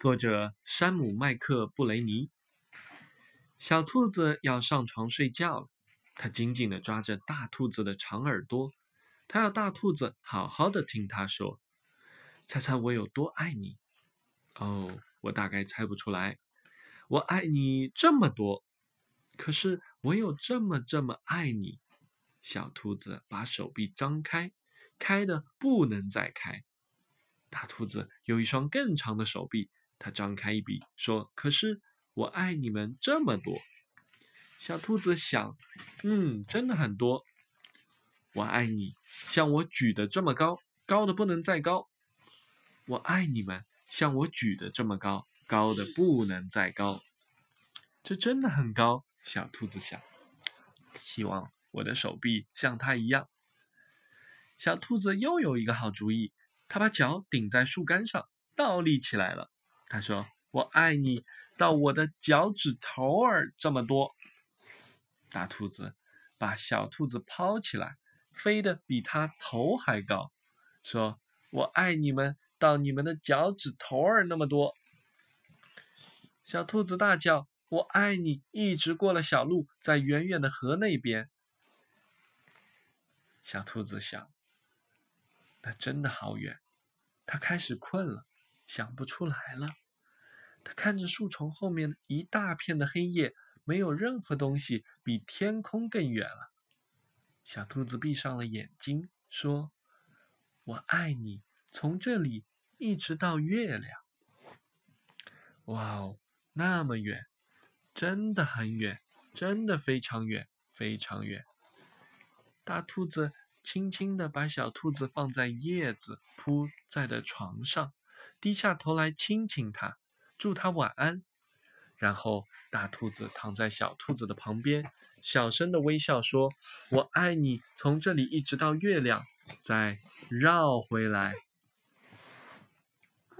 作者山姆·麦克布雷尼。小兔子要上床睡觉了，它紧紧地抓着大兔子的长耳朵，它要大兔子好好的听它说：“猜猜我有多爱你？”哦，我大概猜不出来。我爱你这么多，可是我有这么这么爱你。小兔子把手臂张开，开的不能再开。大兔子有一双更长的手臂。他张开一笔说：“可是我爱你们这么多。”小兔子想：“嗯，真的很多。我爱你，像我举的这么高，高的不能再高。我爱你们，像我举的这么高，高的不能再高。这真的很高。”小兔子想：“希望我的手臂像它一样。”小兔子又有一个好主意，它把脚顶在树干上，倒立起来了。他说：“我爱你到我的脚趾头儿这么多。”大兔子把小兔子抛起来，飞得比它头还高，说：“我爱你们到你们的脚趾头儿那么多。”小兔子大叫：“我爱你！”一直过了小路，在远远的河那边。小兔子想：“那真的好远。”它开始困了。想不出来了。他看着树丛后面一大片的黑夜，没有任何东西比天空更远了。小兔子闭上了眼睛，说：“我爱你，从这里一直到月亮。”哇哦，那么远，真的很远，真的非常远，非常远。大兔子轻轻地把小兔子放在叶子铺在的床上。低下头来亲亲它，祝它晚安。然后大兔子躺在小兔子的旁边，小声的微笑说：“我爱你，从这里一直到月亮，再绕回来。”